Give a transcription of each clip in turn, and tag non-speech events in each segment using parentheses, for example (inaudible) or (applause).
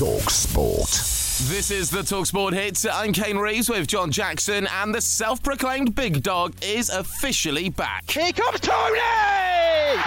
Talk Sport. This is the Talksport hits. I'm Kane Reeves with John Jackson, and the self-proclaimed big dog is officially back. Here comes Toney! It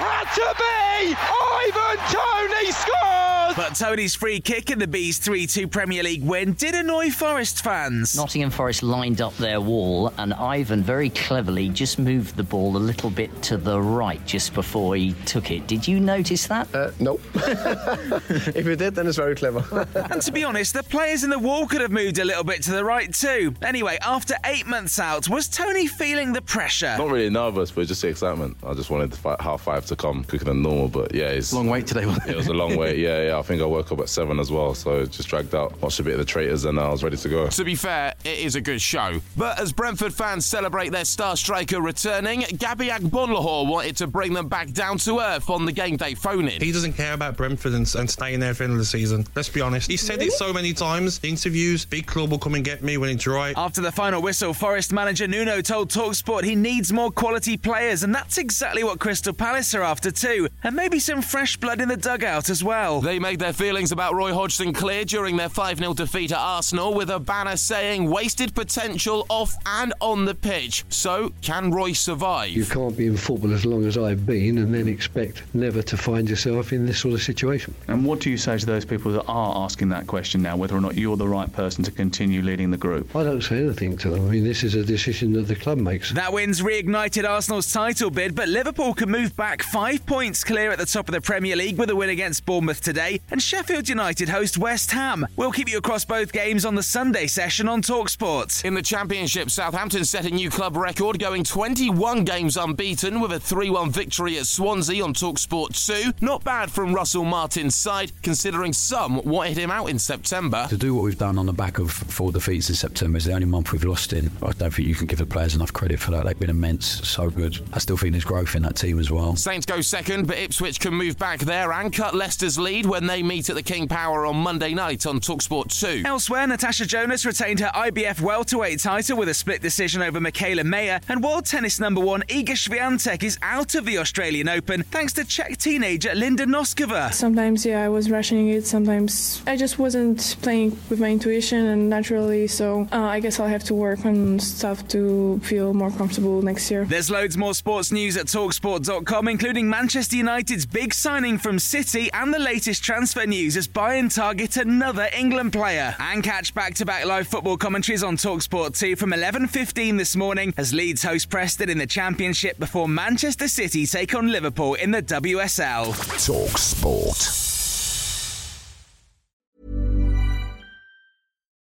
had to be! Ivan Toney scores! But Toney's free kick in the Bees 3-2 Premier League win did annoy Forest fans. Nottingham Forest lined up their wall, and Ivan very cleverly just moved the ball a little bit to the right just before he took it. Did you notice that? Uh, nope. (laughs) if you did, then it's very clever. (laughs) and to be honest, the players in the wall could have moved a little bit to the right too. Anyway, after eight months out, was Tony feeling the pressure? Not really nervous, but just the excitement. I just wanted the half five to come quicker than normal, but yeah, it's long wait today. Wasn't it? it was a long wait. Yeah, yeah. I think I woke up at seven as well, so just dragged out. Watched a bit of the traitors, and I was ready to go. To be fair, it is a good show. But as Brentford fans celebrate their star striker returning, Gabby Agbonlahor wanted to bring them back down to earth on the game day phone in. He doesn't care about Brentford and, and staying there for the end of the season. Let's be honest. He said it so many times. Interviews, big club will come and get me when it's right. After the final whistle, Forest manager Nuno told Talksport he needs more quality players, and that's exactly what Crystal Palace are after too. And maybe some fresh blood in the dugout as well. They made their feelings about Roy Hodgson clear during their 5 0 defeat at Arsenal with a banner saying wasted potential off and on the pitch. So, can Roy survive? You can't be in football as long as I've been and then expect never to find yourself in this sort of situation. And what do you say to those people that are asking that question now, whether or not you're the right person to continue leading the group? I don't say anything to them. I mean, this is a decision that the club makes. That win's reignited Arsenal's title bid, but Liverpool can move back five points clear at the top of the Premier League with a win against Bournemouth today, and Sheffield United host West Ham. We'll keep you across both games on the Sunday session on Talksport. In the Championship, Southampton set a new club record, going 21 games unbeaten with a 3 1 victory at Swansea on Talksport 2. Not bad from Russell Martin's side, considering some wanted him out in September. To do what we've done on the back of four defeats in September is the only month we've lost in. I don't think you can give the players enough credit for that. They've been immense, so good. I still think there's growth in that team as well. Saints go second, but Ipswich can move back there and cut Leicester's lead when they meet at the King Power on Monday night on Talksport 2. Elsewhere, Natasha Jonas retained her IBF welterweight title with a split decision over Mikaela Mayer, and world tennis number one Iga Swiatek is out of the Australian Open thanks to Czech teenager Linda Noskova. Sometimes, yeah, I was rushing it. Sometimes I just wasn't playing with my intuition and naturally, so uh, I guess I'll have to work on stuff to feel more comfortable next year. There's loads more sports news at Talksport.com, including Manchester United's big signing from City and the latest transfer news as Bayern target another England player. And catch back-to-back live football commentaries on Talksport 2 from 11.15 this morning as Leeds host Preston in the Championship before Manchester City take on Liverpool in the WSL. Talksport.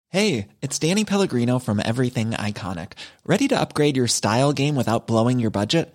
Hey, it's Danny Pellegrino from Everything Iconic. Ready to upgrade your style game without blowing your budget?